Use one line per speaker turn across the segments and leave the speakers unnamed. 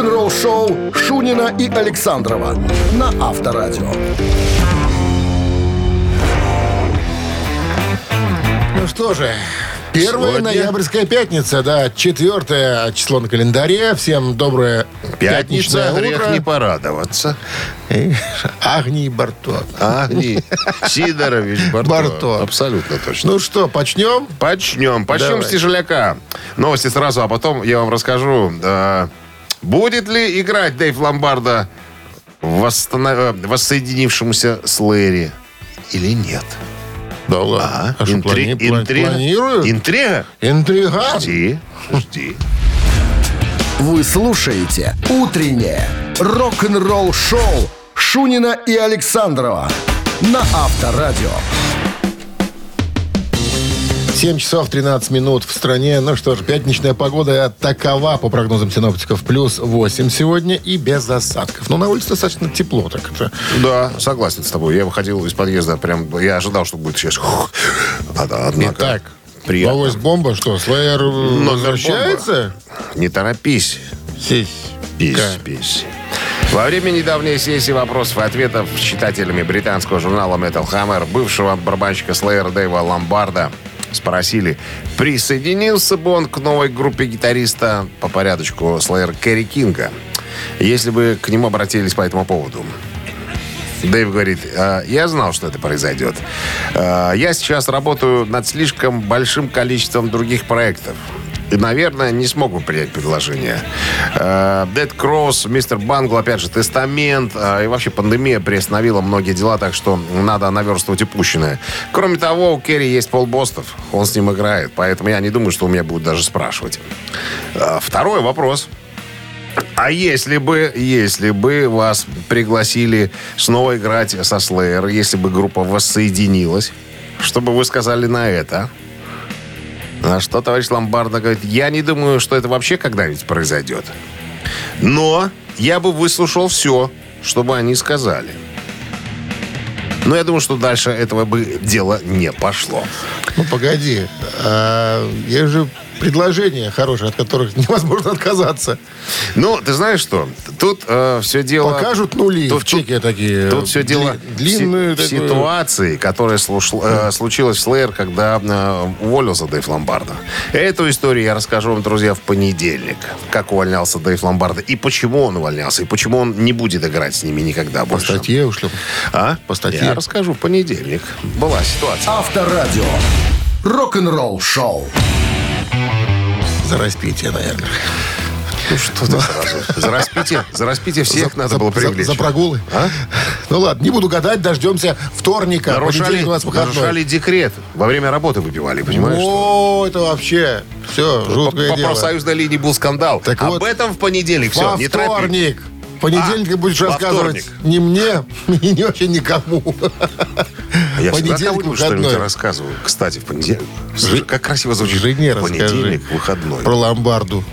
Рок-н-ролл-шоу Шунина и Александрова на Авторадио.
Ну что же, первая
Сегодня-
ноябрьская пятница, да, четвертое число на календаре. Всем доброе
Пятница,
пятничное
грех
утро.
не порадоваться.
Агний Барто.
Агни Сидорович Барто.
Барто.
Абсолютно точно.
Ну что, почнем?
Почнем. Почнем
Давай.
с тяжеляка. Новости сразу, а потом я вам расскажу, э, будет ли играть Дэйв Ломбарда в восстанов- воссоединившемуся с Лэри или нет.
Да ладно. А что,
Интри-
плани-
интрига?
планируют?
Интрига?
Интрига?
Жди, жди.
Вы слушаете «Утреннее рок-н-ролл-шоу» Шунина и Александрова на Авторадио.
7 часов 13 минут в стране. Ну что ж, пятничная погода такова, по прогнозам синоптиков, плюс 8 сегодня и без осадков. Но на улице достаточно тепло. Так это
Да, согласен с тобой. Я выходил из подъезда, прям, я ожидал, что будет сейчас. Однако,
так.
приятно.
Новость бомба, что, Слэйер возвращается?
Не торопись.
Сись.
Пись, пись. Во время недавней сессии вопросов и ответов с читателями британского журнала Metal Hammer бывшего барабанщика Slayer Дэйва Ломбарда спросили, присоединился бы он к новой группе гитариста по порядочку Slayer Кэрри Кинга, если бы к нему обратились по этому поводу. Дэйв говорит, «А, я знал, что это произойдет. А, Я сейчас работаю над слишком большим количеством других проектов. Наверное, не смогу принять предложение. А, Dead Cross, Мистер Бангл, опять же, Тестамент. а, И вообще пандемия приостановила многие дела, так что надо наверстывать упущенное. Кроме того, у Керри есть Пол Бостов. Он с ним играет, поэтому я не думаю, что у меня будут даже спрашивать. А, Второй вопрос. А если бы, если бы вас пригласили снова играть со Slayer, если бы группа воссоединилась, что бы вы сказали на это? На что товарищ Ломбардо говорит, я не думаю, что это вообще когда-нибудь произойдет. Но я бы выслушал все, что бы они сказали. Но я думаю, что дальше этого бы дело не пошло.
Ну, погоди. А, есть же предложения хорошие, от которых невозможно отказаться.
Ну, ты знаешь что? Тут все дело...
Покажут нули
Тут-
в чеке такие.
Тут все
дли-
дело
длинные.
в си- в ситуации, которая слуш- э, случилась в Slayer, когда э, уволился Дэйв Ломбардо. Эту историю я расскажу вам, друзья, в понедельник. Как увольнялся Дэйв Ломбардо и почему он увольнялся, и почему он не будет играть с ними никогда
По
больше.
статье ушлем.
А?
По статье.
Я расскажу в понедельник. Была ситуация.
Авторадио. Рок-н-ролл-шоу.
За распитие, наверное.
Ну что ты сразу? За распитие, за распитие всех
За-
надо
за-
было привлечь.
За, прогулы.
А?
Ну ладно, не буду гадать, дождемся вторника.
Нарушали,
Понедельник у нас выходной.
нарушали декрет. Во время работы выпивали, понимаешь?
О, это вообще все,
По,
жуткое
по
дело.
профсоюзной линии был скандал.
Так
Об
вот,
этом в понедельник. Все,
Во
не торопи.
вторник. Понедельник
А,
будешь рассказывать
вторник.
не мне и не вообще никому.
А Я
Понедельник выходной.
рассказываю. Кстати, в понедельник. Как красиво звучит.
Жене расскажи.
Понедельник, выходной.
Про ломбарду.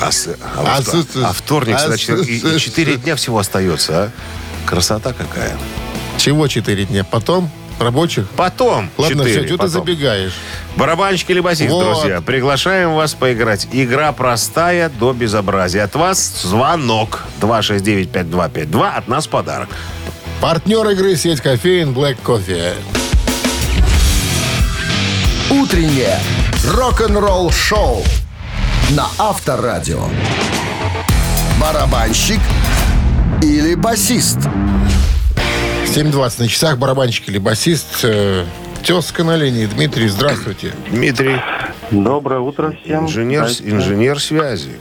А, с- а
А с-
а вторник,
а
значит,
с-
и, и четыре дня всего остается, а? Красота какая.
Чего четыре дня? Потом? Рабочих?
Потом
Ладно,
четыре,
все, что ты забегаешь?
Барабанщик или басист,
Вот.
друзья, приглашаем вас поиграть. Игра простая до безобразия. От вас звонок 269-5252. От нас подарок.
Партнер игры сеть кофеин Black Coffee.
Утреннее рок-н-ролл-шоу на Авторадио. Барабанщик или басист?
7.20 на часах, барабанщик или басист. Э, тезка на линии. Дмитрий, здравствуйте.
Дмитрий,
Доброе утро всем.
инженер, инженер связи.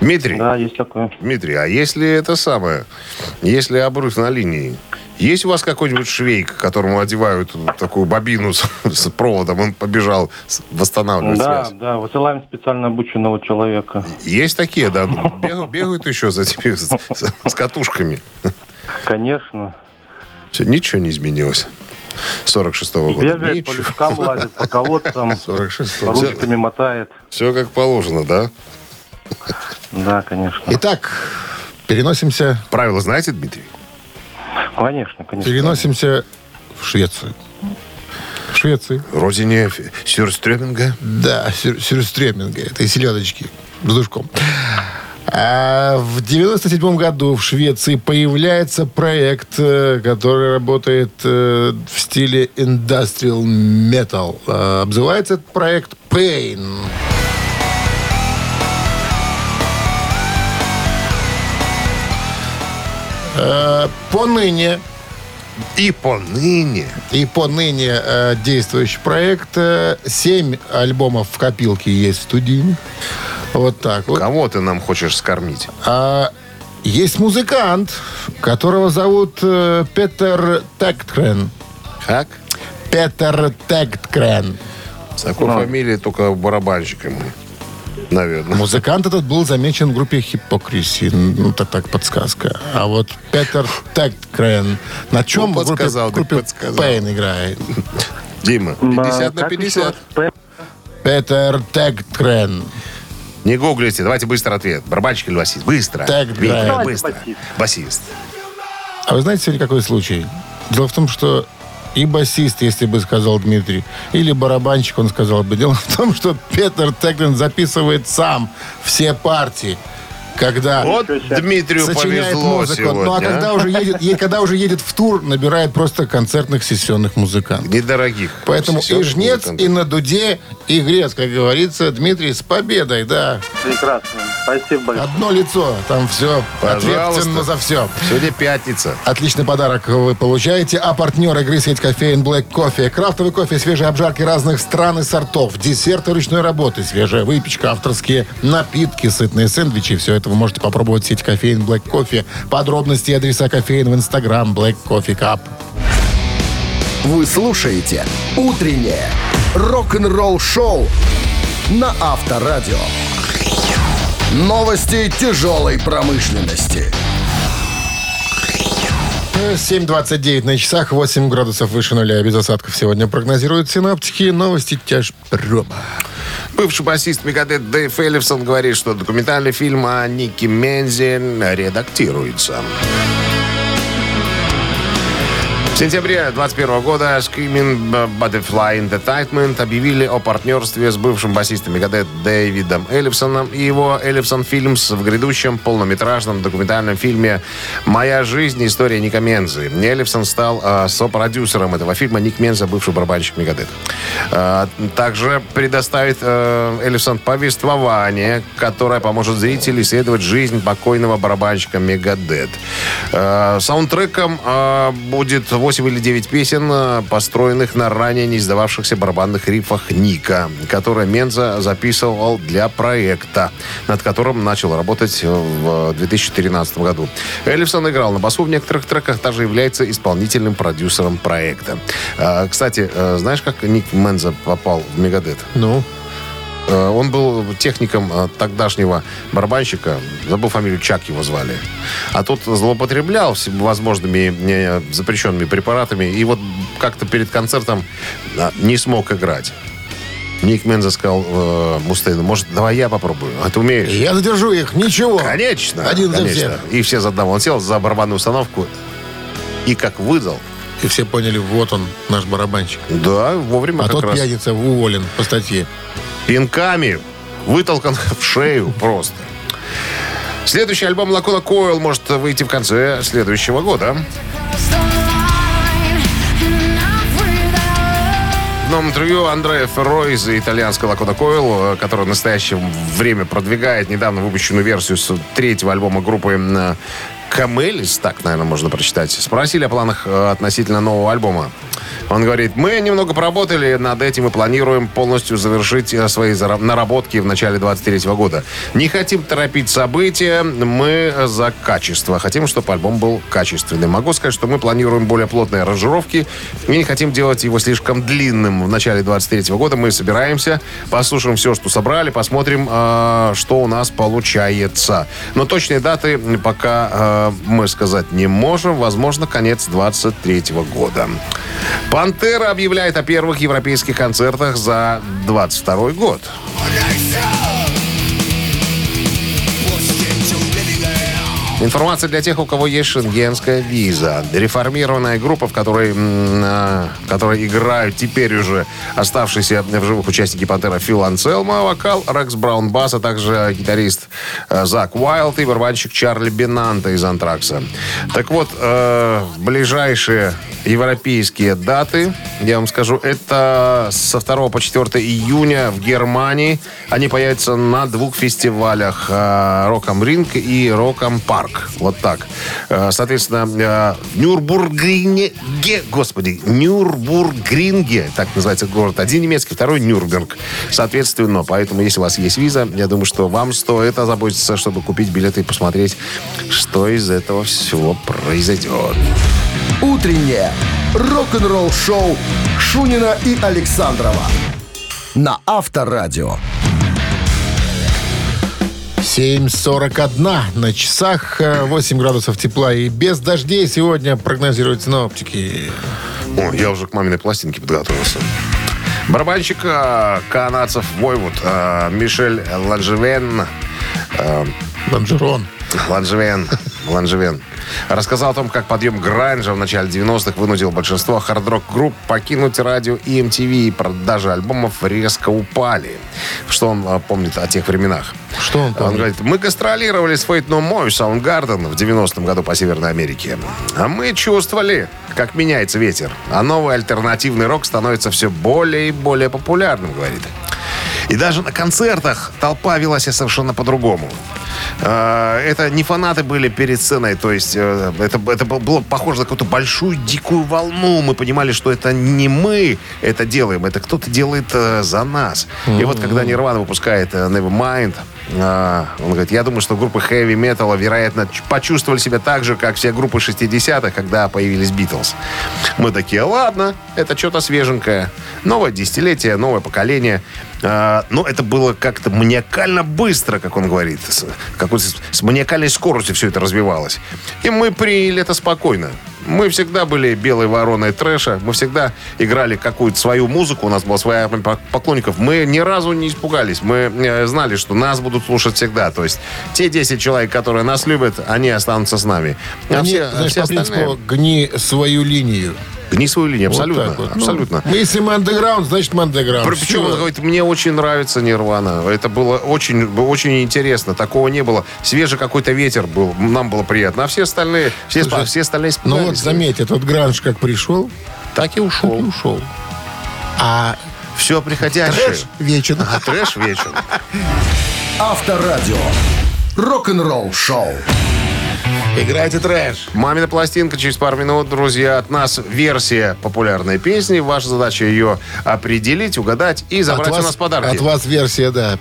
Дмитрий,
Да, есть такое.
Дмитрий, а если это самое, если обрыв на линии, есть у вас какой-нибудь швейк, которому одевают такую бобину с, с проводом, он побежал восстанавливать
Да,
связь?
да, высылаем специально обученного человека.
Есть такие, да? Бегают, бегают еще за с катушками.
Конечно.
Всё, ничего не изменилось. 46-го года.
Бегает, по
Ничего.
лесткам лазит, по колодцам,
46
ручками мотает.
Все как положено, да?
Да, конечно.
Итак, переносимся,
Правила знаете, Дмитрий?
Конечно, конечно.
переносимся в Швецию. В Швеции.
Родине Сюрстрёминга.
Да, сюр- сюрстреминга, этой селедочки. с душком. А в 97 году в Швеции появляется проект, э, который работает э, в стиле industrial metal. Э, Обзывается этот проект Pain. Э, Поныне
И поныне.
и поныне э, действующий проект. э, Семь альбомов в копилке есть студийных. Вот так вот.
Кого ты нам хочешь скормить?
А есть музыкант, которого зовут э, Петер Текткрен.
Как?
Петер Текткрен.
С такой фамилией только барабанщиком. Наверное.
Музыкант этот был замечен в группе Хипокриси. Ну, это так подсказка. А вот Петер Текткрен на чем
Ну,
в группе,
подсказал,
в группе
так.
Пейн играет?
Дима, 50 на
Как
50.
еще раз? П-
Петер Текткрен.
Не гуглите, давайте быстро ответ. Барабанщик или басист? Быстро.
Так,
Виктор, быстро.
басист.
Басист.
А вы знаете сегодня какой случай? Дело в том, что и басист, если бы сказал Дмитрий, или барабанщик, он сказал бы. Дело в том, что Петер Теглин записывает сам все партии. Когда
Вот Дмитрию
сочиняет
повезло
музыку.
сегодня.
Ну а
а?
когда уже, едет, е- когда уже едет в тур, набирает просто концертных сессионных музыкантов.
Недорогих.
Поэтому и жнец,
музыкантов.
и на дуде, и грец, как говорится. Дмитрий, с победой, да.
Прекрасно. Спасибо большое.
Одно лицо, там все
Пожалуйста.
ответственно за все.
Сегодня пятница.
Отличный подарок вы получаете. А партнер игры сеть кофеин Black Кофе. Крафтовый кофе, свежие обжарки разных стран и сортов. Десерты ручной работы, свежая выпечка, авторские напитки, сытные сэндвичи. Все это вы можете попробовать сеть кофеин Black Кофе. Подробности и адреса кофеин в инстаграм Black Coffee Cup.
Вы слушаете «Утреннее рок-н-ролл-шоу» на Авторадио. Новости тяжелой промышленности.
7.29 на часах, 8 градусов выше нуля. Без осадков сегодня прогнозируют синаптики. Новости тяжпрома.
Бывший басист Мегадет Дэйв Эллифсон говорит, что документальный фильм о Никки Мензи редактируется. Сентябре 2021 года Screaming Butterfly Entertainment объявили о партнерстве с бывшим басистом Мегадет Дэвидом Эллифсоном и его Эллифсон Фильмс в грядущем полнометражном документальном фильме «Моя жизнь. История Ника Мензы». Эллифсон стал э, сопродюсером этого фильма. Ник Менза, бывший барабанщик Мегадет. Э, также предоставит э, Эллифсон повествование, которое поможет зрителю исследовать жизнь покойного барабанщика Мегадет. Э, саундтреком э, будет 8 или 9 песен, э, построенных на ранее не издававшихся барабанных рифах Ника, которые Менза записывал для проекта, над которым начал работать в 2013 году. Эллифсон играл на басу в некоторых треках, также является исполнительным продюсером проекта. Э, Кстати, э, знаешь, как Ник Менза попал в Мегадет?
Ну,
Э, Он был техником э, тогдашнего барабанщика, забыл фамилию, Чак его звали. А тот злоупотреблял всевозможными э, запрещенными препаратами и вот как-то перед концертом э, не смог играть. Ник Менза сказал э, Мустейну, может, давай я попробую? А ты умеешь?
я задержу их. Ничего.
Конечно.
Один за
конечно.
всех.
И все за одного. Он сел за барабанную установку и как выдал.
И все поняли, вот он, наш барабанщик.
Да, вовремя
А
как
тот
раз.
пьяница уволен по статье.
пинками вытолкан в шею просто. Следующий альбом Лакона Койл может выйти в конце следующего года. В новом интервью Андреа Ферро из итальянской Лакона Койл, э, который в настоящее время продвигает недавно выпущенную версию с третьего альбома группы э, Камелис, так, наверное, можно прочитать, спросили о планах э, относительно нового альбома. Он говорит, мы немного поработали над этим и планируем полностью завершить э, свои наработки в начале 23 года. Не хотим торопить события, мы за качество. Хотим, чтобы альбом был качественным. Могу сказать, что мы планируем более плотные аранжировки и не хотим делать его слишком длинным. В начале 23 года мы собираемся, послушаем все, что собрали, посмотрим, э, что у нас получается. Но точные даты пока мы сказать не можем. Возможно, конец 23 года. Пантера объявляет о первых европейских концертах за 22 год. Информация для тех, у кого есть шенгенская виза. Реформированная группа, в которой, в которой играют теперь уже оставшиеся в живых участники «Пантера» Фил Анселма, вокал Рекс Браун Бас, а также гитарист э, Зак Уайлд и барабанщик Чарли Бенанта из «Антракса». Так вот, э, ближайшие европейские даты, я вам скажу, это со 2 по 4 июня в Германии. Они появятся на двух фестивалях э, Роком Ринг и Роком Парк. Вот так. Э, Соответственно, э, Нюрбургринге, господи, Нюрбургринге, так называется город. Один немецкий, второй Нюрнберг. Соответственно, поэтому, если у вас есть виза, я думаю, что вам стоит озаботиться, чтобы купить билеты и посмотреть, что из этого всего произойдет.
Утреннее рок-н-ролл-шоу Шунина и Александрова на Авторадио.
7.41 на часах, э, 8 градусов тепла и без дождей сегодня прогнозируют синоптики.
О, я уже к маминой пластинке подготовился. Барабанщик э, канадцев Voivod э, Мишель Ланжевен э,
Лонжерон.
Ланжевен, Ланжевен. Рассказал о том, как подъем гранжа в начале 90-х вынудил большинство хард-рок-групп покинуть радио и MTV, и продажи альбомов резко упали. Что он а, помнит о тех временах?
Что он
Он
помнит?
говорит, мы гастролировали с Faith No More, Soundgarden в 90-м году по Северной Америке. А мы чувствовали, как меняется ветер. А новый альтернативный рок становится все более и более популярным, говорит. И даже на концертах толпа вела себя совершенно по-другому. Э, Это не фанаты были перед сценой, то есть э, это, это был- было похоже на какую-то большую дикую волну. Мы понимали, что это не мы это делаем, это кто-то делает э, за нас. И вот когда Нирвана выпускает Nevermind, э, он говорит, я думаю, что группы хэви металла, вероятно, почувствовали себя так же, как все группы 60-х, когда появились Битлз. Мы такие, ладно, это что-то свеженькое. Новое десятилетие, новое поколение. А, но это было как-то маниакально быстро, как он говорит. С- с маниакальной скоростью все это развивалось. И мы приняли это спокойно. Мы всегда были белой вороной трэша. Мы всегда играли какую-то свою музыку. У нас была своя армия пок- поклонников. Мы ни разу не испугались. Мы э, знали, что нас будут слушать всегда. То есть те 10 человек, которые нас любят, они останутся с нами. А
Они,
все,
знаешь,
все
по принципу,
остальные...
гни свою линию.
Гни свою линию,
Вот
абсолютно.
вот. Ну,
абсолютно.
мы, если мы андеграунд, значит мы андеграунд.
Причем, он говорит, мне очень нравится Нирвана. Это было очень, очень интересно. Такого не было. Свежий какой-то ветер был. Нам было приятно. А все остальные, все,
Слушай,
все остальные
Ну вот заметь, этот гранж как пришел,
Так и
так и
ушел.
ушел. А
Все приходящее.
трэш вечен.
А трэш вечер.
Авторадио. Рок-н-ролл-шоу.
Играйте трэш.
Мамина пластинка через пару минут, друзья. От нас версия популярной песни. Ваша задача ее определить, угадать и забрать
от
у
вас,
нас подарки.
От вас версия, да.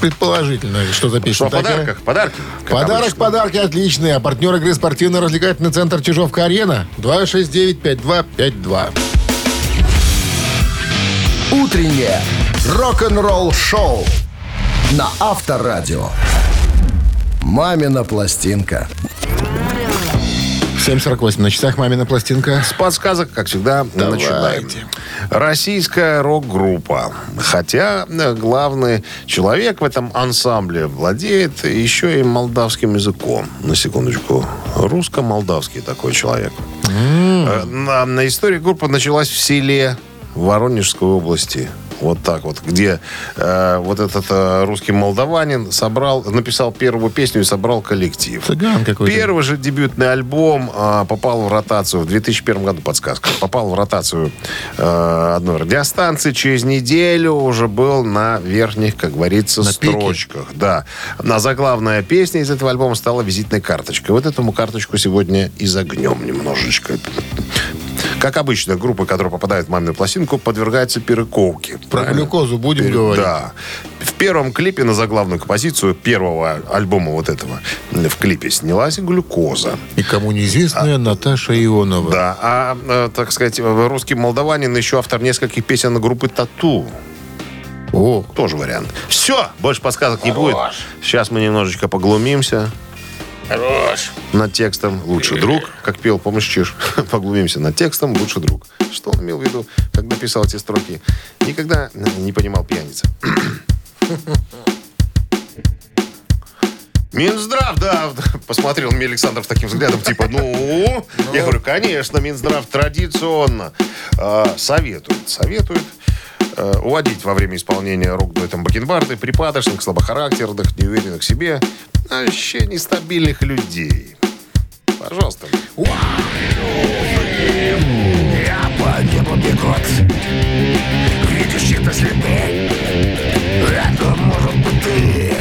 Предположительно, что за
Что подарках? Подарки.
Подарок,
обычно.
подарки отличные. А партнер игры спортивно-развлекательный центр Чижовка-Арена. 269-5252.
Утреннее рок-н-ролл-шоу на Авторадио. «Мамина пластинка».
7.48 на часах «Мамина пластинка».
С подсказок, как всегда,
Давайте.
начинаем. Российская рок-группа. Хотя э, главный человек в этом ансамбле владеет еще и молдавским языком. На секундочку. Русско-молдавский такой человек. Э, На, на история группы началась в селе Воронежской области. Вот так вот, где э, вот этот э, русский молдаванин собрал, написал первую песню и собрал коллектив.
Цыган какой-то.
Первый же дебютный альбом а, попал в ротацию в 2001 году, подсказка. Попал в ротацию э, одной радиостанции. Через неделю уже был на верхних, как говорится,
На пике.
строчках. Да. На заглавная песня из этого альбома стала визитной карточкой. Вот этому карточку сегодня и загнем немножечко. Как обычно, группы, которые попадают в мамину пластинку, подвергаются перековке.
Про
Правильно?
глюкозу будем
Пере-
говорить?
Да. В первом клипе на заглавную композицию первого альбома вот этого в клипе снялась глюкоза.
Никому неизвестная Наташа Ионова.
Да, а, э, так сказать, э, русский молдаванин еще автор нескольких песен группы «Тату».
О,
Тоже вариант. Все, больше подсказок не будет. Сейчас мы немножечко поглумимся. Хорош. Над текстом «Лучший друг», как пел, помнишь, Чиж? Поглумимся над текстом «Лучший друг». Что он имел в виду, когда писал эти строки? Никогда не понимал пьяница. Минздрав, да, посмотрел мне Александр с таким взглядом, типа, ну, я говорю, конечно, Минздрав традиционно э, советует, советует э, уводить во время исполнения рок-дуэтом бакенбарды припадочных, слабохарактерных, неуверенных в себе, вообще нестабильных людей. Пожалуйста.
Я по небу бегут Видишь чьи-то следы Это может быть ты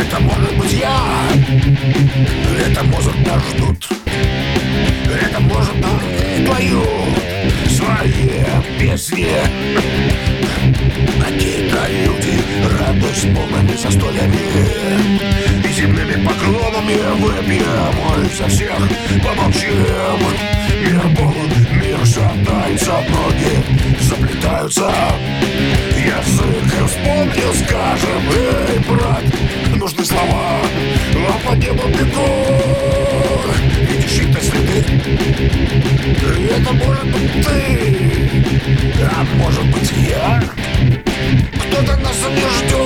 Это может быть я Это может нас ждут Это может быть пою Свои песни. Какие-то люди радуются полными застольями И земными поклонами выпьем За всех помолчим. Мир полон, мир шатается Ноги заплетаются. Язык вспомнил, скажем Эй, брат, нужны слова А по небу бегут чьи-то следы Это может быть ты А может быть я Кто-то нас не ждет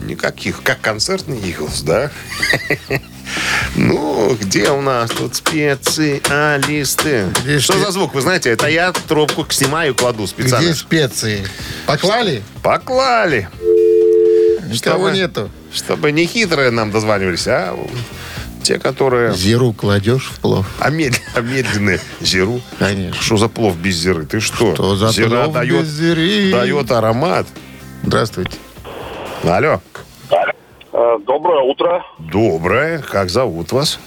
Никаких, как концертный Иглс, да? Ну, где у нас тут специалисты?
Где
Что
спе-
за звук? Вы знаете, это я трубку снимаю и кладу специально.
Где специи? Поклали?
Поклали.
Никого
Чтобы-
нету.
Чтобы не хитрые нам дозванивались, а те, которые...
Зиру кладешь в плов.
А, мед- а медленные. Зиру.
Конечно.
Что за плов без зиры? Ты что?
Что за
Зира
плов
дает,
без зиры?
дает аромат.
Здравствуйте.
Алло.
Э, Доброе утро,
Доброе. Как зовут вас?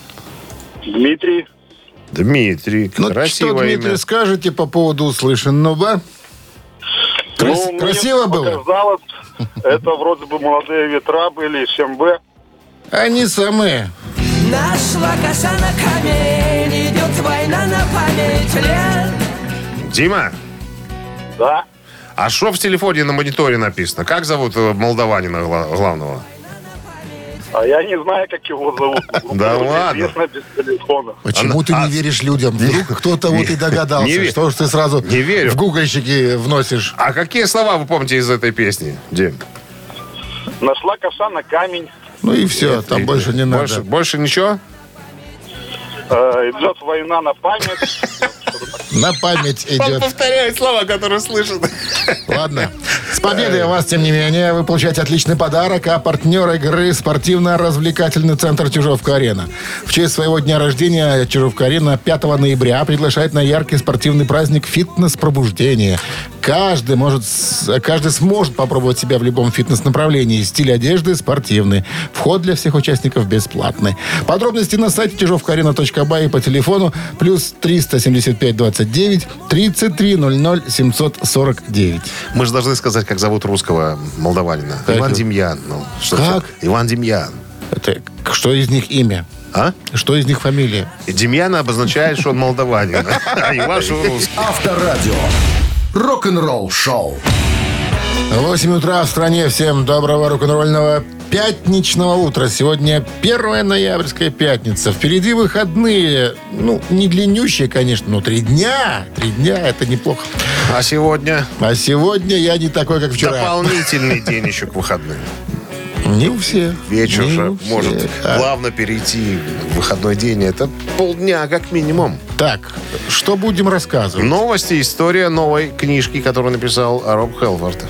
Дмитрий.
Дмитрий.
Ну, что,
Красивое
Дмитрий,
имя.
скажете по поводу услышанного? Крас-
Ну, мне
красиво было?
Показалось, это вроде бы молодые ветра были, СМБ.
Они самые.
Нашла коса на камень, идет война на память лет.
Дима,
Да.
а что в телефоне на мониторе написано? Как зовут э, молдаванина гла- главного?
А я не знаю, как его зовут.
Да ладно.
Известно без телефона.
Почему ты не веришь людям? Вдруг кто-то вот и догадался. Что ж ты сразу в гугольщики вносишь?
А какие слова вы помните из этой песни, Дим?
Нашла коса на камень.
Ну и все, там больше не надо.
больше ничего?
Э, идет война на память.
На память идет.
повторяет слова, которые слышит.
Ладно. С победой вас, тем не менее, вы получаете отличный подарок, а партнер игры спортивно-развлекательный центр Чижовка-Арена. В честь своего дня рождения Чижовка-Арена 5 ноября приглашает на яркий спортивный праздник «Фитнес-пробуждение». Каждый, может, каждый сможет попробовать себя в любом фитнес-направлении. Стиль одежды спортивный. Вход для всех участников бесплатный. Подробности на сайте чижовкаарена.бай и по телефону плюс 375 29 33 00 749.
Мы же должны сказать, как зовут русского молдаванина.
Как
Иван
его?
Демьян. Ну, что
Как?
ж, Иван Демьян.
Это что из них имя?
А?
Что из них фамилия?
И Демьян обозначает, что он молдаванин. А что русский.
Авторадио. Рок-н-ролл шоу.
8 утра в стране. Всем доброго рок-н-ролльного пятничного утра. Сегодня 1 ноябрьская пятница. Впереди выходные. Ну, не длиннющие, конечно, но три дня. Три дня – это неплохо.
А сегодня
А сегодня я не такой, как вчера.
дополнительный день еще к выходным.
Не у всех.
Вечер
Не
же
всех.
может
А,
плавно перейти в выходной день. Это полдня как минимум.
Так, что будем рассказывать?
Новости, история новой книжки, которую написал Роб Хелфорд.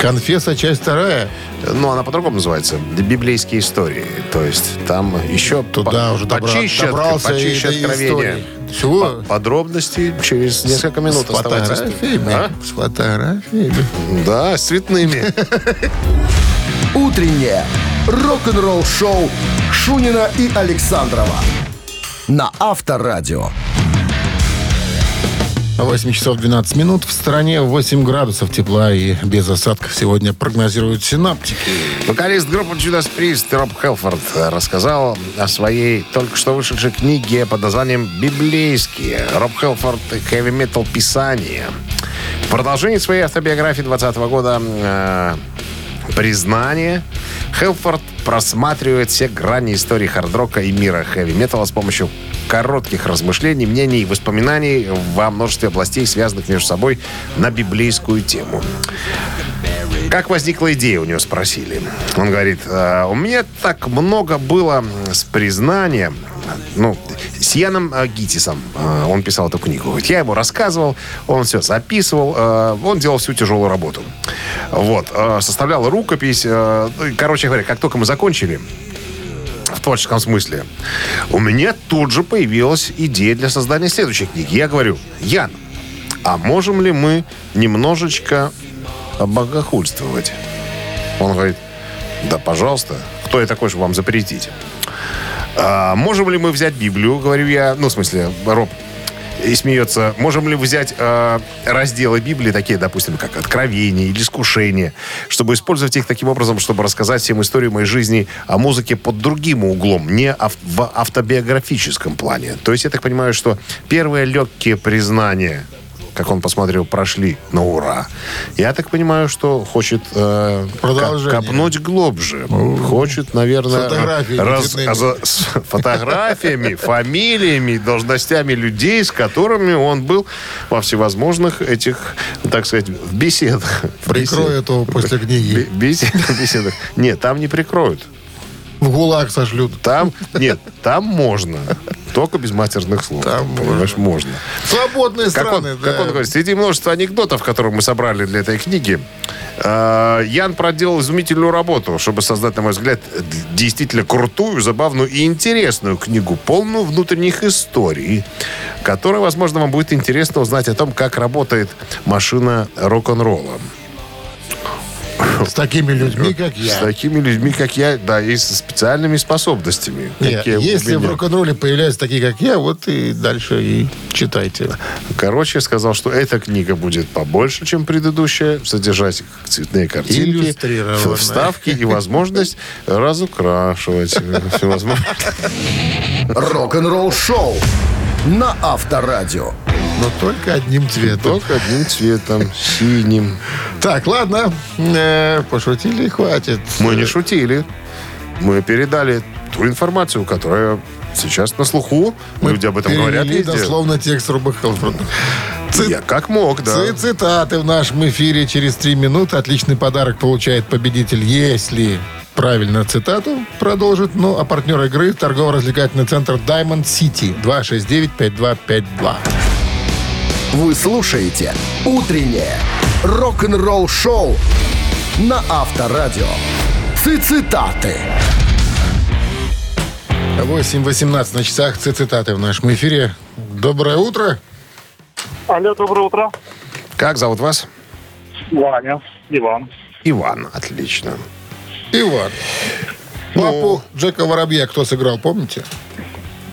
Конфесса, часть вторая.
Ну, она по-другому называется. Библейские истории. То есть там еще
Туда
по-
уже добра-
почище,
добрался
почище
и?
По- Подробности через несколько минут
С фотографиями.
А?
С фотографиями.
Да, с цветными.
Утреннее рок-н-ролл шоу Шунина и Александрова на Авторадио.
8 часов 12 минут. В стране 8 градусов тепла и без осадков сегодня прогнозируют синаптики.
Вокалист группы Judas Priest Роб Хелфорд рассказал о своей только что вышедшей книге под названием «Библейские». Роб Хелфорд «Heavy Metal Писание». В продолжении своей автобиографии 20 года э, «Признание» Хелфорд просматривает все грани истории хард-рока и мира хэви-металла с помощью коротких размышлений, мнений и воспоминаний во множестве областей, связанных между собой на библейскую тему. Как возникла идея, у него спросили. Он говорит, «А, у меня так много было с признанием, ну, с Яном э, Гитисом. э, Он писал эту книгу. Я ему рассказывал, он все записывал, он делал всю тяжелую работу. Вот, составлял рукопись. ну, Короче говоря, как только мы закончили, в творческом смысле, у меня тут же появилась идея для создания следующей книги. Я говорю, Ян, а можем ли мы немножечко обогохульствовать? Он говорит, да, пожалуйста. Кто я такой, чтобы вам запретить? «А можем ли мы взять Библию, говорю я, ну, в смысле, Роб, и смеется, можем ли взять э, разделы Библии, такие, допустим, как Откровение или Искушение, чтобы использовать их таким образом, чтобы рассказать всем историю моей жизни о музыке под другим углом, не ав- в автобиографическом плане. То есть я так понимаю, что первые легкие признания, как он посмотрел, прошли на ура. Я так понимаю, что хочет э,
Продолжение.
ко- копнуть глубже. Хочет, наверное,
Фотографии
раз- а с фотографиями, фамилиями, должностями людей, с которыми он был во всевозможных этих, так сказать, в беседах.
Прикроют его после книги.
Бе- бесед- беседах. Нет, там не прикроют.
В ГУЛАГ сошлют.
Там, нет, там можно. Только без матерных слов.
Там
Понимаешь, можно.
Свободные
Как он,
страны,
как
да.
он говорит, среди множества анекдотов, которые мы собрали для этой книги, э, Ян проделал изумительную работу, чтобы создать, на мой взгляд, действительно крутую, забавную и интересную книгу, полную внутренних историй, которая, возможно, вам будет интересно узнать о том, как работает машина рок-н-ролла.
С такими людьми, как я.
С такими людьми, как я, да, и со специальными способностями.
Не,
какие у
если в рок-н-ролле появляются такие, как я, вот и дальше и читайте.
Короче, сказал, что эта книга будет побольше, чем предыдущая, содержать цветные картинки, вставки и возможность разукрашивать. Всевозможно.
Рок-н-ролл шоу на Авторадио.
Но только одним цветом.
Только одним цветом, синим.
Так, ладно. Э, пошутили, хватит.
Мы не шутили. Мы передали ту информацию, которая сейчас на слуху. Люди об этом говорят везде.
дословно текст Рубахелфорда.
Я как мог, да.
Ци- Цитаты в нашем эфире через три минуты. Отличный подарок получает победитель, если правильно цитату продолжит. Ну, а партнер игры – торгово-развлекательный центр Diamond City 269-5252.
Вы слушаете «Утреннее рок-н-ролл-шоу» на Авторадио. Цитаты.
8.18 на часах. Ци- Цитаты в нашем эфире. Доброе утро.
Алло, доброе утро.
Как зовут вас?
Ваня, Иван.
Иван. Отлично.
Иван.
Ну.
Папу Джека Воробья кто сыграл, помните?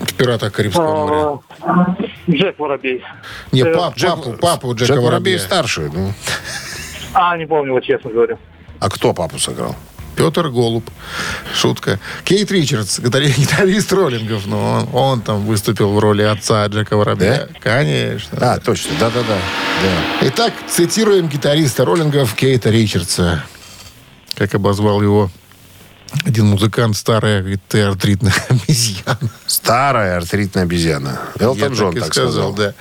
В «Пиратах Карибского моря».
А, Джек Воробей.
Не,
э,
пап- папу, папу Джека
Джек
Воробья.
Воробей старший. Ну.
А, не помню его, честно говоря.
А кто папу сыграл?
Петр Голуб. Шутка. Кейт Ричардс, гитари- гитарист роллингов. Но он, он там выступил в роли отца Джека Воробья. Конечно.
А, точно, да-да-да. да.
Итак, цитируем гитариста роллингов Кейта Ричардса. Как обозвал его один музыкант, старая, говорит, ты артритная обезьяна.
Старая артритная обезьяна. Элтон
Я
Джон
так и
так сказал.
да.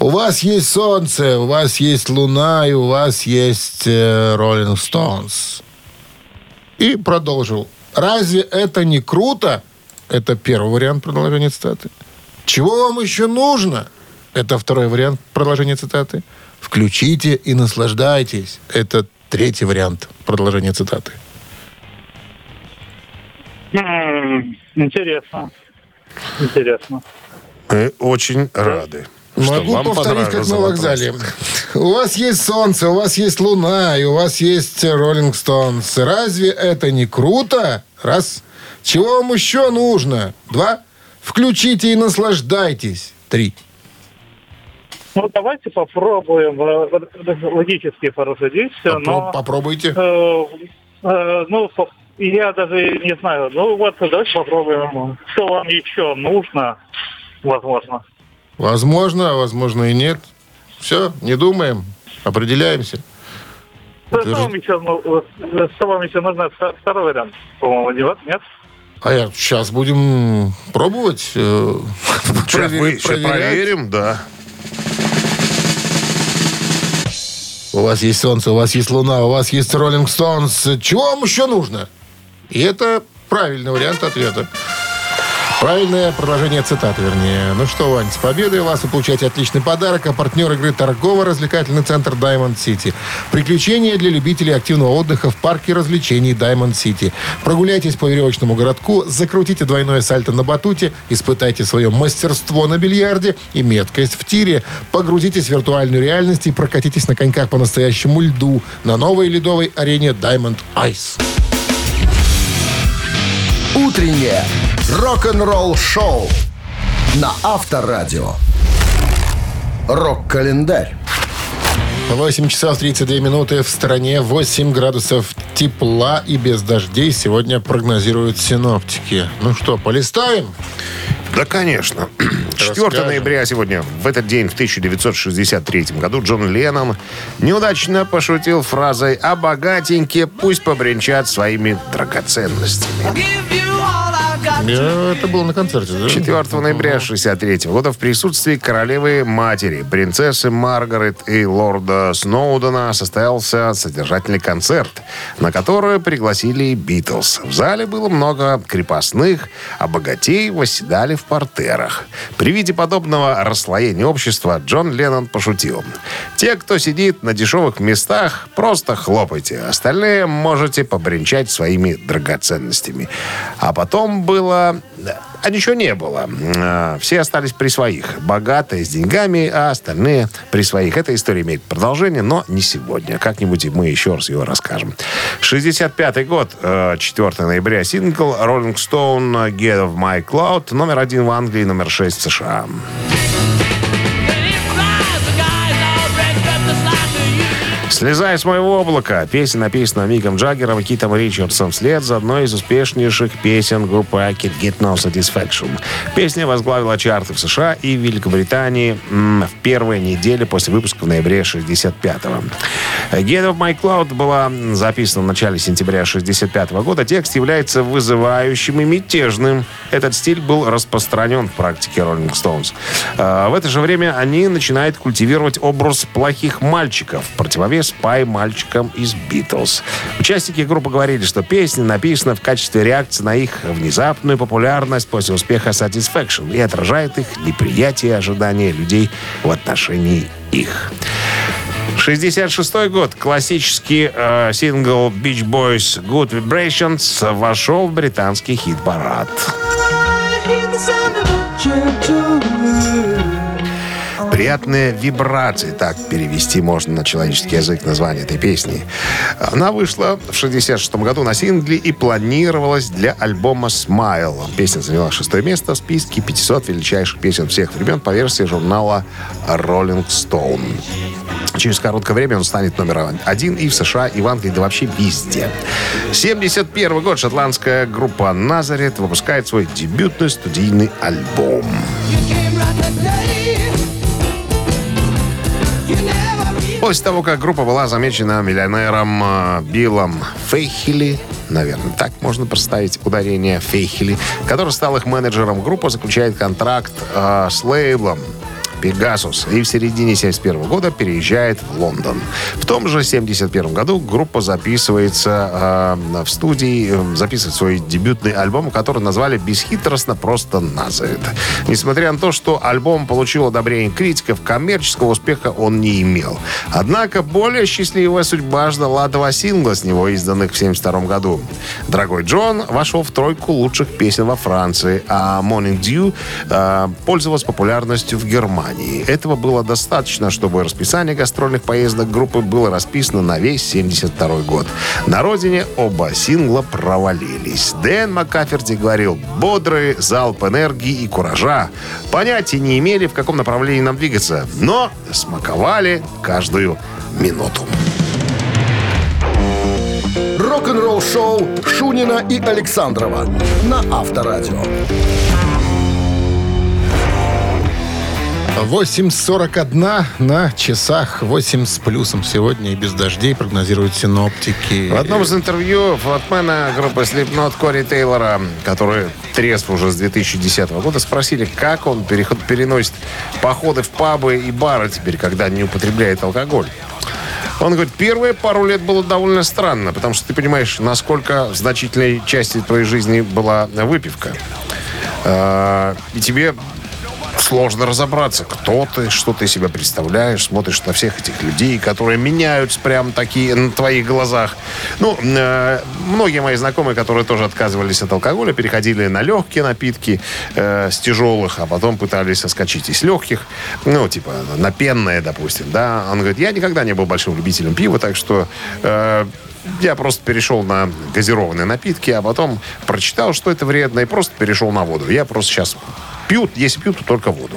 У вас есть солнце, у вас есть луна, и у вас есть Роллинг Стоунс. И продолжил. Разве это не круто? Это первый вариант продолжения цитаты. Чего вам еще нужно? Это второй вариант продолжения цитаты. Включите и наслаждайтесь. Это третий вариант продолжения цитаты.
Интересно. Интересно.
Мы очень рады. Что
Могу
вам
повторить, как на вокзале. У вас есть солнце, у вас есть луна, и у вас есть Роллинг Стоунс. Разве это не круто? Раз. Чего вам еще нужно? Два. Включите и наслаждайтесь. Три.
Ну, давайте попробуем э, логически порассудить,
Попро-
но...
Попробуйте.
э, э, ну, я даже не знаю. Ну, вот давайте попробуем. Что вам еще нужно, возможно.
Возможно, а возможно и нет. Все, не думаем, определяемся.
Вам еще, ну, э, что вам еще нужно? Вто- Второй вариант, по-моему, нет? Нет?
А я сейчас будем пробовать. э,
Сейчас мы еще
проверять.
проверим, да.
У вас есть солнце, у вас есть луна, у вас есть Роллинг Стоунс. Чего вам еще нужно? И это правильный вариант ответа. Правильное продолжение цитаты, вернее. Ну что, Вань, с победой вас вы получаете отличный подарок. А партнер игры торгово-развлекательный центр Diamond City. Приключения для любителей активного отдыха в парке развлечений Diamond City. Прогуляйтесь по веревочному городку, закрутите двойное сальто на батуте, испытайте свое мастерство на бильярде и меткость в тире. Погрузитесь в виртуальную реальность и прокатитесь на коньках по настоящему льду на новой ледовой арене Diamond Ice.
Утреннее рок-н-ролл-шоу на Авторадио. Рок-календарь.
8 часов 32 минуты в стране, 8 градусов тепла и без дождей сегодня прогнозируют синоптики. Ну что, полистаем?
Да, конечно. 4
Расскажем.
ноября сегодня, в этот день, в 1963 году, Джон Леннон неудачно пошутил фразой «А богатенькие пусть побренчат своими драгоценностями».
Я- Это было на концерте, да?
4 ноября 63 года в присутствии королевы матери, принцессы Маргарет и лорда Сноудена состоялся содержательный концерт, на который пригласили Битлз. В зале было много крепостных, а богатей восседали в портерах. При виде подобного расслоения общества Джон Леннон пошутил. «Те, кто сидит на дешевых местах, просто хлопайте. Остальные можете побренчать своими драгоценностями». А потом было... А ничего не было. А, Все остались при своих. Богатые, с деньгами, а остальные при своих. Эта история имеет продолжение, но не сегодня. Как-нибудь мы еще раз его расскажем. 65 год, э, 4 ноября, сингл Rolling Stone Get of My Cloud, номер один в Англии, номер 6 в США. «Слезай с моего облака». Песня написана Миком Джаггером и Китом Ричардсом вслед за одной из успешнейших песен группы I Can Get No Satisfaction. Песня возглавила чарты в США и Великобритании м, в первые недели после выпуска в ноябре 65-го. «Get of My Cloud» была записана в начале сентября 65 года. Текст является вызывающим и мятежным. Этот стиль был распространен в практике Rolling Stones. А, В это же время они начинают культивировать образ плохих мальчиков в противовес пай-мальчикам из Битлз. Участники группы говорили, что песня написана в качестве реакции на их внезапную популярность после успеха Satisfaction и отражает их неприятие и ожидания людей в отношении их. 66 год. Классический э, сингл Beach Boys Good Vibrations вошел в британский хит-парад. Приятные вибрации, так перевести можно на человеческий язык название этой песни. Она вышла в 66 году на сингле и планировалась для альбома Smile. Песня заняла шестое место в списке 500 величайших песен всех времен по версии журнала Rolling Stone. Через короткое время он станет номером один и в США, и в Англии, да вообще везде. 71 год шотландская группа «Назарет» выпускает свой дебютный студийный альбом. После того, как группа была замечена миллионером э, Биллом Фейхили, наверное, так можно проставить ударение Фейхили, который стал их менеджером, группа заключает контракт э, с лейблом Пегасус и в середине 71 года переезжает в Лондон. В том же 71 году группа записывается э, в студии, э, записывает свой дебютный альбом, который назвали бесхитростно просто «Назарет». Несмотря на то, что альбом получил одобрение критиков, коммерческого успеха он не имел. Однако более счастливая судьба ждала два сингла с него, изданных в 72 году. «Дорогой Джон» вошел в тройку лучших песен во Франции, а «Morning Dew» э, пользовалась популярностью в Германии. Этого было достаточно, чтобы расписание гастрольных поездок группы было расписано на весь 72 год. На родине оба сингла провалились. Дэн Маккаферти говорил, бодрый залп энергии и куража. Понятия не имели, в каком направлении нам двигаться, но смаковали каждую минуту.
Рок-н-ролл-шоу Шунина и Александрова на Авторадио.
8.41 на часах, 8 с плюсом сегодня и без дождей, прогнозируют синоптики.
В одном из интервью фронтмена группы Slipknot Кори Тейлора, который трезв уже с 2010 года, спросили, как он переход, переносит походы в пабы и бары теперь, когда не употребляет алкоголь. Он говорит, первые пару лет было довольно странно, потому что ты понимаешь, насколько значительной части твоей жизни была выпивка. А, И тебе сложно разобраться, кто ты, что ты себя представляешь, смотришь на всех этих людей, которые меняются прям такие на твоих глазах. Ну, э, многие мои знакомые, которые тоже отказывались от алкоголя, переходили на легкие напитки э, с тяжелых, а потом пытались соскочить из легких, ну, типа на пенное, допустим, да. Он говорит, я никогда не был большим любителем пива, так что э, я просто перешел на газированные напитки, а потом прочитал, что это вредно, и просто перешел на воду. Я просто сейчас пью, если пью, то только воду.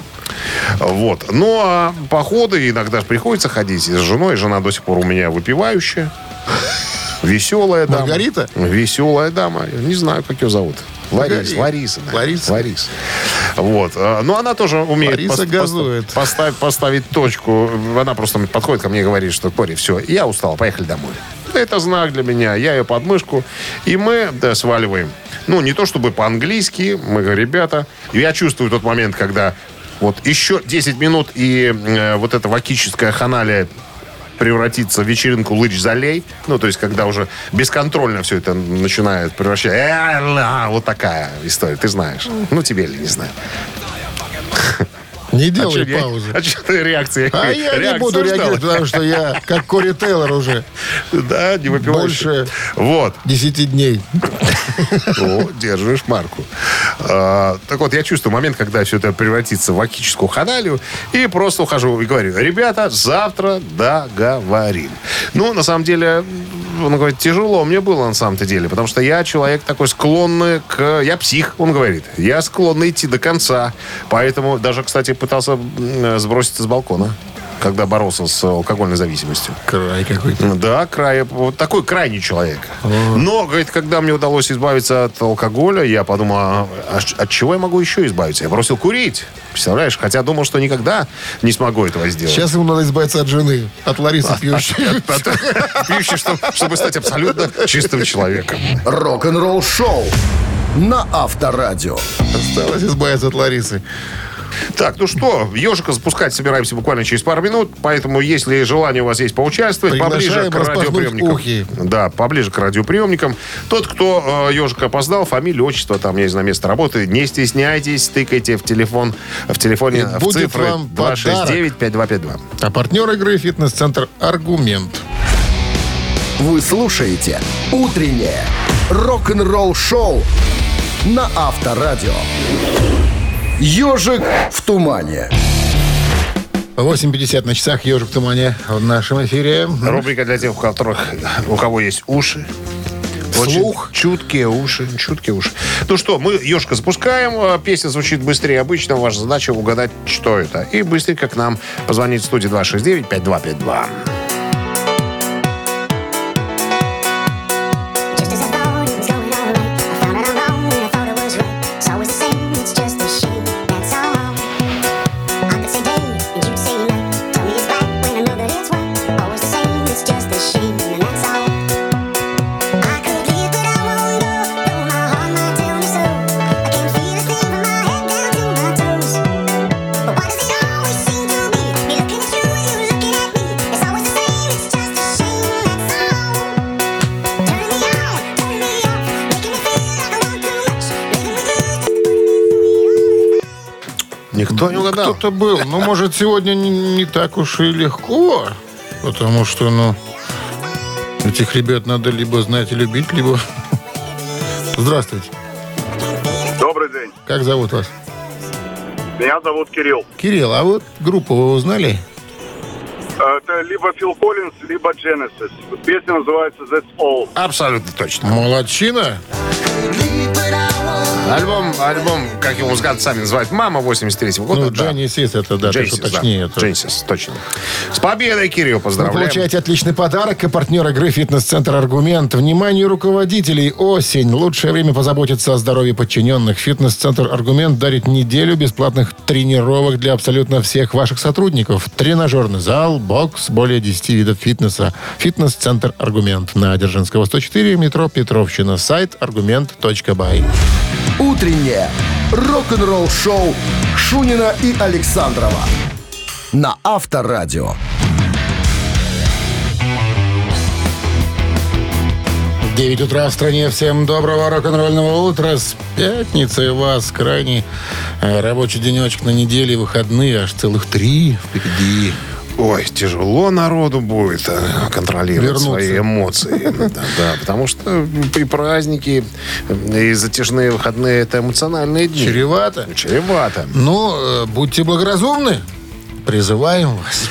Вот. Ну, а походы иногда приходится ходить с женой. Жена до сих пор у меня выпивающая. Веселая дама.
Маргарита?
Веселая дама. Не знаю, как ее зовут. Ларис. Лариса.
Лариса.
Лариса. Вот. А, Ну, она тоже умеет
Лариса газует.
поставить, поставить точку. Она просто подходит ко мне и говорит, что, Кори, все, я устал, поехали домой. Это знак для меня. Я ее под мышку. И мы да, сваливаем. Ну, не то чтобы по-английски. Мы говорим, ребята, я чувствую тот момент, когда вот еще 10 минут и э, вот эта вакическая ханалия превратиться в вечеринку лыч-залей. Ну, то есть, когда уже бесконтрольно все это начинает превращаться. Э, ла, Вот такая история, ты знаешь. Ну, тебе ли не знаю.
Не
А
делай
я-
паузы.
А что ты реакции?
А я не
реакцию
буду
ждал?
реагировать, потому что я как Кори Тейлор уже
Да, не выпиваешь.
Больше-
Вот.
10 дней.
О, держишь марку. А, так вот, я чувствую момент, когда все это превратится в вакическую ханалию, и просто ухожу и говорю, ребята, завтра договорим. Ну, на самом деле, он говорит, тяжело мне было на самом-то деле, потому что я человек такой склонный к... Я псих, он говорит. Я склонный идти до конца. Поэтому даже, кстати, пытался сброситься с балкона, когда боролся с алкогольной зависимостью.
Край какой-то.
Да, край, вот такой крайний человек. Но, говорит, когда мне удалось избавиться от алкоголя, я подумал, а, а от чего я могу еще избавиться? Я бросил курить. Представляешь? Хотя думал, что никогда не смогу этого сделать.
Сейчас ему надо избавиться от жены, от Ларисы пьющей.
Чтобы, чтобы стать абсолютно чистым человеком.
Рок-н-ролл шоу на Авторадио.
Осталось избавиться от Ларисы.
Так, ну что, ежика запускать собираемся буквально через пару минут, поэтому, если желание у вас есть поучаствовать, поближе к радиоприемникам.
ухи.
Да, поближе к радиоприемникам. Тот, кто э, ежика опоздал, фамилия, отчество, там, я не знаю, место работы, не стесняйтесь, тыкайте в телефон, в телефоне,
И
в цифры
вам подарок.
269-5252.
А партнер игры «Фитнес-центр Аргумент».
Вы слушаете «Утреннее рок-н-ролл шоу» на Авторадио. «Ежик в тумане».
8.50 на часах «Ежик в тумане» в нашем эфире.
Рубрика для тех, у которых, у кого есть уши. Очень
Слух.
чуткие уши, чуткие уши. Ну что, мы ежика запускаем. э, Песня звучит быстрее обычно. Ваша задача угадать, что это. И быстренько к нам позвонить в студии 269-5252.
Кто-то был. Ну, может, сегодня не, не так уж и легко. Потому что, ну, этих ребят надо либо знать и любить, либо... Здравствуйте.
Добрый день.
Как зовут вас?
Меня зовут Кирилл.
Кирилл, а вот группу вы узнали?
Это либо Фил Коллинз, либо Genesis. Песня называется That's All.
Абсолютно точно.
Молодчина.
Альбом, альбом, как его музыканты сами называют, «Мама» 83 года.
Ну,
да.
Дженни Сис, это, да,
Джейсис,
что точнее.
да.
это.
Джейсис, точно. С победой, Кирилл,
Вы
поздравляем.
получаете отличный подарок и партнер игры «Фитнес-центр Аргумент». Внимание руководителей! Осень. Лучшее время позаботиться о здоровье подчиненных. «Фитнес-центр Аргумент» дарит неделю бесплатных тренировок для абсолютно всех ваших сотрудников. Тренажерный зал, бокс, более 10 видов фитнеса. «Фитнес-центр Аргумент» на Дзержинского, 104, метро Петровщина. Сайт аргумент.бай.
Утреннее рок-н-ролл-шоу Шунина и Александрова на Авторадио.
9 утра в стране. Всем доброго рок-н-ролльного утра. С пятницы у вас крайний э, рабочий денечек на неделе, выходные аж целых три впереди.
Ой, тяжело народу будет э, контролировать
Вернуться.
свои эмоции. Да, да, потому что и праздники, и затяжные выходные – это эмоциональные дни.
Чревато.
Чревато.
Ну, э, будьте благоразумны. Призываем вас.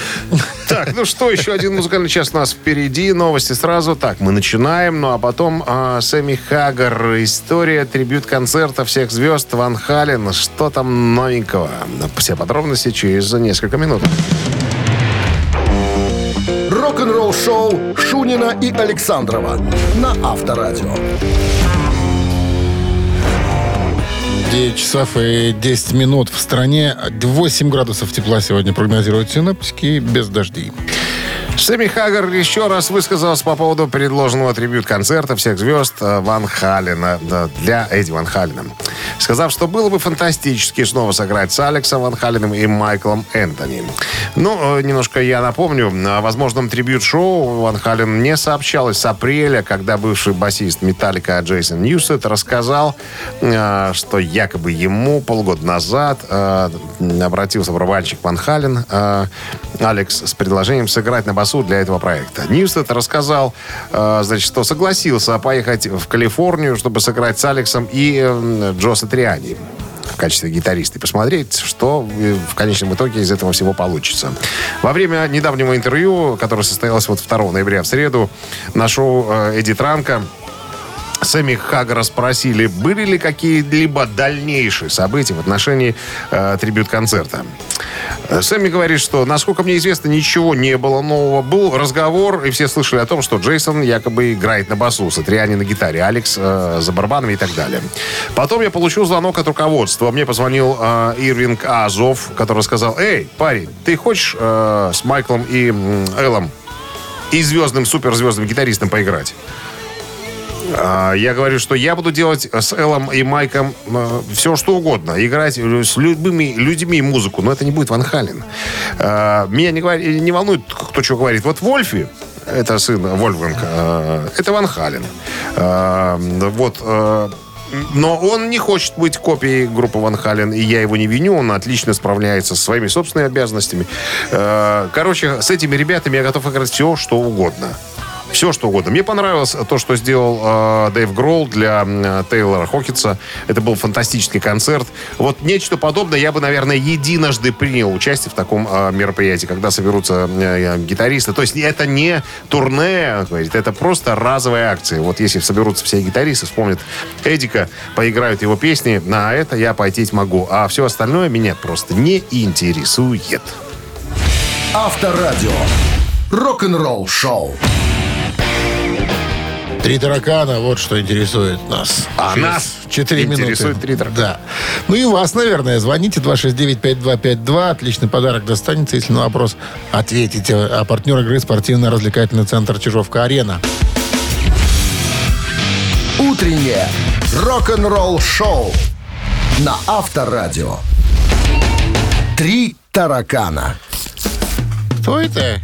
Так, ну что, еще один музыкальный час у нас впереди. Новости сразу. Так, мы начинаем. Ну, а потом а, Сэмми Хаггар. История трибют-концерта всех звезд Ван Хален. Что там новенького? Все подробности через несколько минут.
Рок-н-ролл шоу Шунина и Александрова на Авторадио.
9 часов и 10 минут в стране. 8 градусов тепла сегодня прогнозируют синоптики без дождей.
Сэмми Хаггар еще раз высказался по поводу предложенного трибют-концерта всех звезд э, Ван Халена да, для Эдди Ван Халена. Сказав, что было бы фантастически снова сыграть с Алексом Ван Халеном и Майклом Энтони. Ну, э, немножко я напомню, о возможном трибьют-шоу Van Halen не сообщалось с апреля, когда бывший басист Металлика Джейсон Ньюстед рассказал, э, что якобы ему полгода назад э, обратился барабанщик Van Halen, э, Алекс, с предложением сыграть на басу для этого проекта. Ньюстед рассказал, значит, что согласился поехать в Калифорнию, чтобы сыграть с Алексом и э, Джо Сатриани в качестве гитариста и посмотреть, что в конечном итоге из этого всего получится. Во время недавнего интервью, которое состоялось вот 2 ноября в среду, на шоу э, Эдди Транка Сэмми Хаггара спросили, были ли какие-либо дальнейшие события в отношении э, трибют-концерта. Э, Сэмми говорит, что, насколько мне известно, ничего не было нового. Был разговор, и все слышали о том, что Джейсон якобы играет на басу, Сатриани на гитаре, Алекс э, за барабанами и так далее. Потом я получил звонок от руководства. Мне позвонил э, Ирвинг Азов, который сказал, «Эй, парень, ты хочешь э, с Майклом и м, Эллом и звездным, суперзвездным гитаристом поиграть?» А, Я говорю, что я буду делать с Эллом и Майком э, все, что угодно. Играть с любыми людьми музыку, но это не будет Ван Хален. А, Меня не, говори- не волнует, кто что говорит. Вот Вольфи, это сын Вольфганг, э, это Ван Хален. А, Вот, э, но он не хочет быть копией группы Ван Хален, и я его не виню, он отлично справляется со своими собственными обязанностями. Э, Короче, с этими ребятами я готов играть все, что угодно. Все, что угодно. Мне понравилось то, что сделал э, Дэйв Гролл для э, Тейлора Хокетса. Это был фантастический концерт. Вот нечто подобное я бы, наверное, единожды принял участие в таком э, мероприятии, когда соберутся э, гитаристы. То есть это не турне, говорит, это просто разовая акция. Вот если соберутся все гитаристы, вспомнят Эдика, поиграют его песни, на это я пойти могу. А все остальное меня просто не интересует.
Авторадио. Рок-н-ролл шоу.
Три таракана, вот что интересует нас.
А
Через
нас
четыре минуты.
интересует три таракана.
Да. Ну и вас, наверное. Звоните 269-5252. Отличный подарок достанется, если на вопрос ответите. А партнер игры спортивно-развлекательный центр Чижовка-Арена.
Утреннее рок-н-ролл шоу на Авторадио. Три таракана.
Кто это?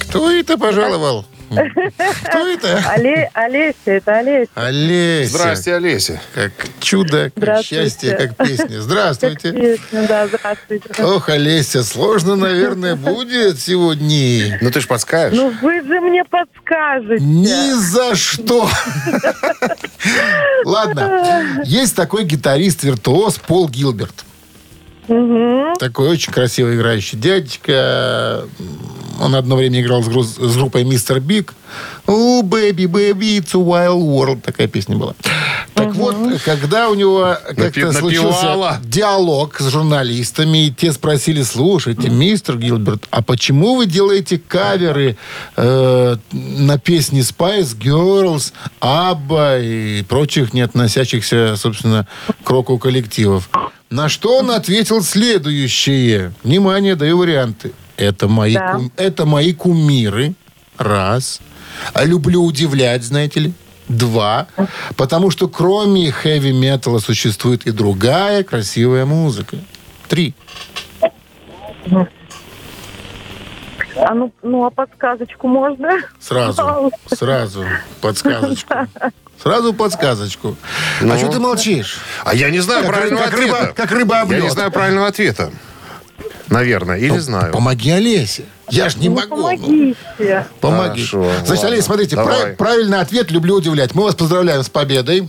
Кто это пожаловал? Кто это?
Але... Олеся, это Олеся.
Олеся.
Здрасте, Олеся.
Как чудо, как счастье, как песня. Здравствуйте.
Песня, да, здравствуйте.
Ох, Олеся, сложно, наверное, будет сегодня.
Ну ты ж подскажешь.
Ну вы же мне подскажете.
Ни за что. Ладно. Есть такой гитарист-виртуоз Пол Гилберт. Такой очень красиво играющий дядечка. Он одно время играл с, гру- с группой Мистер Биг. «Oh, baby, baby, it's a wild world». Такая песня была. Так вот, когда у него
Напи-
как-то случился диалог с журналистами, и те спросили, слушайте, мистер Гилберт, а почему вы делаете каверы э, на песни Spice Girls, Абба и прочих, не относящихся, собственно, к року коллективов? На что он ответил следующее. Внимание, даю варианты. Это мои,
Да.
кум- это мои кумиры. Раз. А люблю удивлять, знаете ли. Два. Потому что кроме хэви-металла существует и другая красивая музыка. Три.
А ну, ну а подсказочку можно?
Сразу. Сразу. Подсказочку. Сразу подсказочку.
Ну?
А что ты молчишь?
А я не знаю
Как
правильного
рыба- как рыба-
ответа.
как рыба об
Я не знаю правильного ответа. Наверное, или знаю.
Помоги Олесе. Я ж не
Ну,
могу. ну.
помогите.
Помоги.
Хорошо,
Значит,
ладно,
Олесь, смотрите, прав- правильный ответ люблю удивлять. Мы вас поздравляем с победой.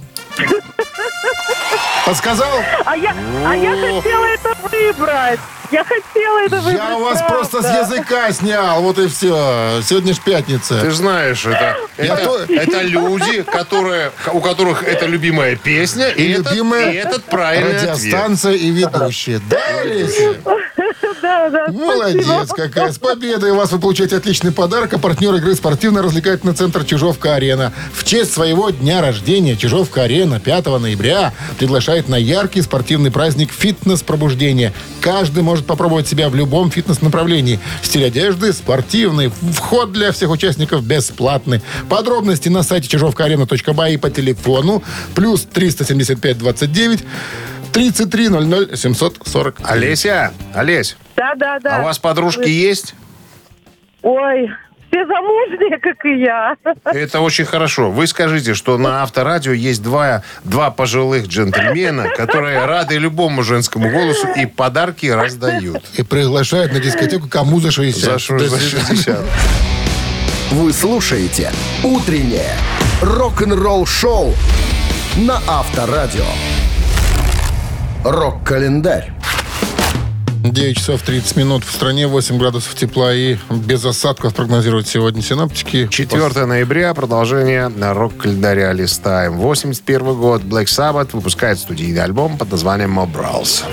Подсказал?
А я, а я хотела это выбрать. Я хотела это выбрать.
Я у вас просто с
правда.
языка снял. Вот и все. Сегодня ж пятница.
Ты же знаешь, это, это,
то-
это люди, которые, у которых это любимая песня, и,
И
этот,
любимая
и этот правильный ответ.
радиостанция и ведущие. Да, Олеся?
Да, да,
Молодец
спасибо.
какая. С победой вас вы получаете отличный подарок. А партнер игры спортивно-развлекательный центр «Чижовка-арена». В честь своего дня рождения «Чижовка-арена» 5 ноября приглашает на яркий спортивный праздник «Фитнес-пробуждение». Каждый может попробовать себя в любом фитнес-направлении. Стиль одежды спортивный. Вход для всех участников бесплатный. Подробности на сайте чижовкаарена.бай и по телефону плюс 375 29 33 00 740.
Олеся, Олесь,
Да, да, да.
а у вас подружки есть?
Ой, все замужние, как и я.
Это очень хорошо. Вы скажите, что на Авторадио есть два, два пожилых джентльмена, которые рады любому женскому голосу и подарки раздают.
И приглашают на дискотеку кому за 60.
За, шу- за 60.
Вы слушаете «Утреннее рок-н-ролл-шоу» на Авторадио. Рок-календарь.
9 часов 30 минут в стране, 8 градусов тепла и без осадков прогнозируют сегодня синоптики.
4 ноября, продолжение на рок-календаря листаем. 81 год, Black Sabbath выпускает студийный альбом под названием Mob Rules.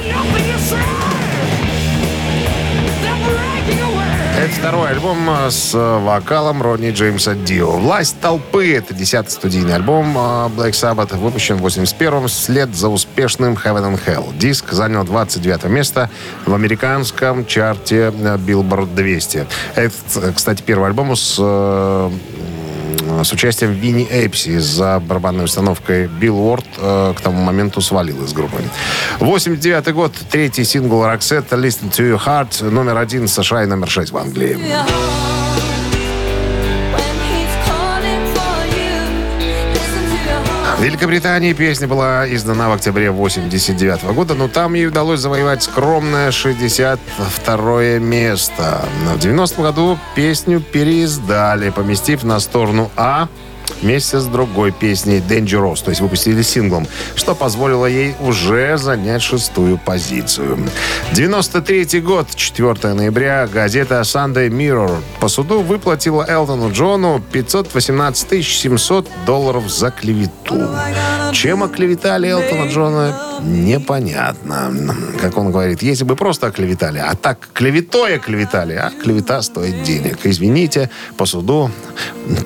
Это второй альбом э, с э, вокалом Ронни Джеймса Дио. «Власть толпы» — это десятый студийный альбом э, Black Sabbath, выпущен в 81-м вслед за успешным Heaven and Hell. Диск занял 29 место в американском чарте Billboard 200. Это, кстати, первый альбом с с участием Винни Эйписи за барабанной установкой Билл Уорд э, к тому моменту свалил из группы. 89 год, третий сингл Роксетта «Listen to Your Heart», номер один в США и номер шесть в Англии. В Великобритании песня была издана в октябре 89 года, но там ей удалось завоевать скромное 62 место. В 90 году песню переиздали, поместив на сторону А вместе с другой песней Dangerous, то есть выпустили синглом, что позволило ей уже занять шестую позицию. 93 год, 4 ноября, газета Sunday Mirror по суду выплатила Элтону Джону 518 700 долларов за клевету. Чем оклеветали Элтона Джона, непонятно. Как он говорит, если бы просто оклеветали, а так клеветой оклеветали, а клевета стоит денег. Извините, по суду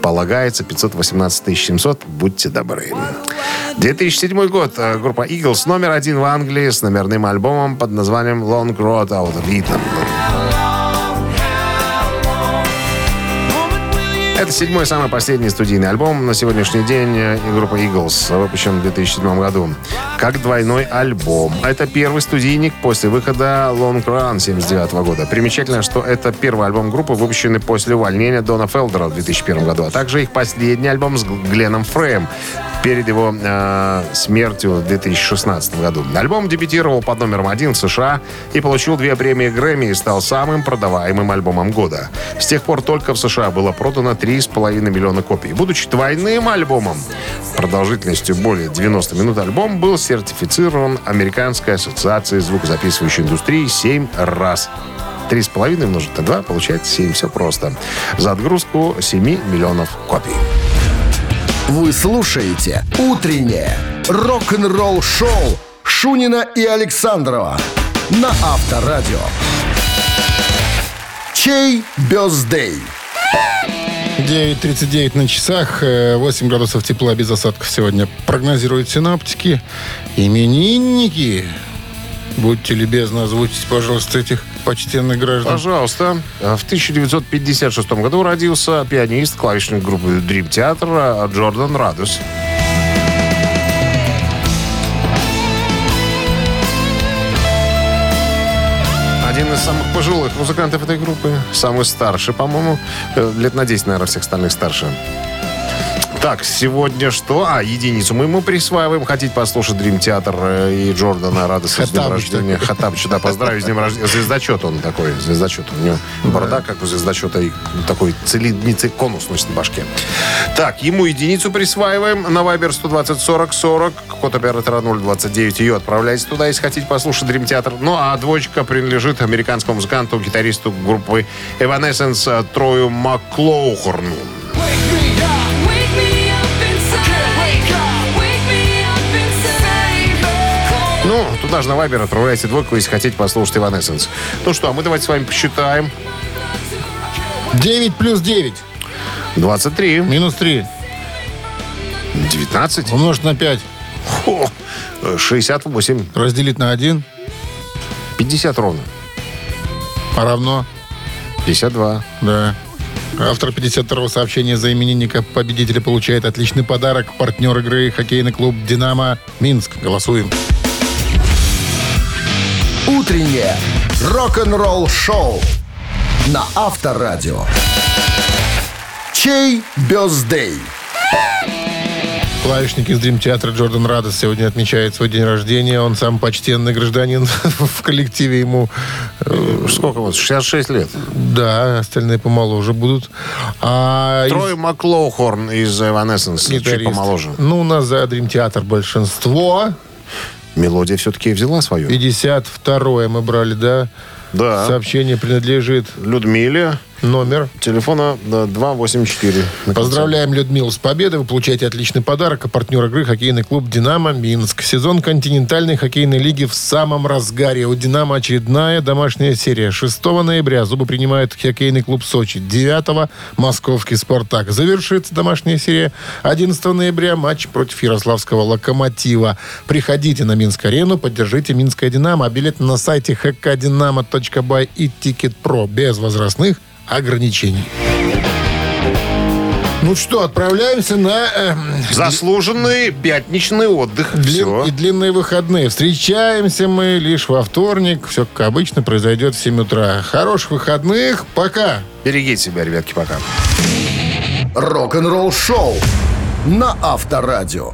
полагается 518 700, будьте добры. 2007 год. э, Группа Eagles номер один в Англии с номерным альбомом под названием Long Road Out of Eden. Это седьмой, самый последний студийный альбом на сегодняшний день э, группы Eagles, выпущен в 2007 году. Как двойной альбом. Это первый студийник после выхода Long Run 79 года. Примечательно, что это первый альбом группы, выпущенный после увольнения Дона Фелдера в 2001 году, а также их последний альбом с Гленном Фреем перед его э, смертью в 2016 году. Альбом дебютировал под номером один в США и получил две премии Грэмми и стал самым продаваемым альбомом года. С тех пор только в США было продано 3,5 миллиона копий. Будучи двойным альбомом, продолжительностью более 90 минут альбом был сертифицирован Американской ассоциацией звукозаписывающей индустрии 7 раз. 3,5 умножить на 2 получается 7. Все просто. За отгрузку 7 миллионов копий.
Вы слушаете «Утреннее рок-н-ролл-шоу» Шунина и Александрова на Авторадио. Чей бездей?
9.39 на часах, э, 8 градусов тепла без осадков сегодня прогнозируют синаптики. Именинники. Будьте любезны, озвучить, пожалуйста, этих почтенных граждан.
Пожалуйста. В 1956 году родился пианист, клавишник группы Dream Theater Джордан Радус. Один из самых пожилых музыкантов этой группы. Самый старший, по-моему. Э, Лет на 10, наверное, всех остальных старше. Так, сегодня что? А, единицу мы ему присваиваем. Хотите послушать Дрим Театр э, и Джордана Радоса с днем рождения? Хаттабыч, да, поздравить с днем рождения. Звездочет он такой, звездочет. У него борода, как у звездочета, и такой цилинд, не ци- конус носит на башке. Так, ему единицу присваиваем на Viber 120 40 40, код оператора 029. Ее отправляйте туда, если хотите послушать Дрим Театр. Ну, а двоечка принадлежит американскому музыканту, гитаристу группы Evanescence Трою Маклоухорну. Туда же на Вайбер отправляйте двойку, если хотите послушать Evanescence. Ну что, а мы давайте с вами посчитаем.
9 плюс 9.
23,
Минус 3.
19,
Умножить на 5.
Фу, 68,
Разделить на 1.
50 ровно,
А равно.
52.
Да. Автор 52-го сообщения за именинника победителя получает отличный подарок. Партнер игры хоккейный клуб «Динамо» Минск. Голосуем.
Утреннее рок-н-ролл-шоу на Авторадио. Чей бездей?
Клавишник из Дрим Театра Джордан Радос сегодня отмечает свой день рождения. Он сам почтенный гражданин в коллективе ему. э,
Сколько вот? 66 лет.
Да, остальные помоложе будут. А из-
Трой Маклоухорн из Evanescence, чуть помоложе.
Ну, у нас за Дрим Театр большинство.
Мелодия все-таки взяла свою.
52-е мы брали, да?
Да.
Сообщение принадлежит
Людмиле.
Номер.
Телефона да, 284.
Поздравляем Людмилу с победой. Вы получаете отличный подарок. А партнер игры хоккейный клуб «Динамо» Минск. Сезон континентальной хоккейной лиги в самом разгаре. У «Динамо» очередная домашняя серия. 6 ноября зубы принимает хоккейный клуб «Сочи». 9 московский «Спартак». Завершится домашняя серия 11 ноября матч против ярославского «Локомотива». Приходите на Минск-арену, поддержите «Минское Динамо». А билеты на сайте hkdinamo.by и «Тикет.Про» без возрастных ограничений. Ну что, отправляемся на э,
Заслуженный пятничный отдых.
длин-
Все.
и длинные выходные. Встречаемся мы лишь во вторник. Все как обычно произойдет в 7 утра. Хороших выходных. Пока.
Берегите себя, ребятки, пока.
Рок-н-ролл-шоу на Авторадио.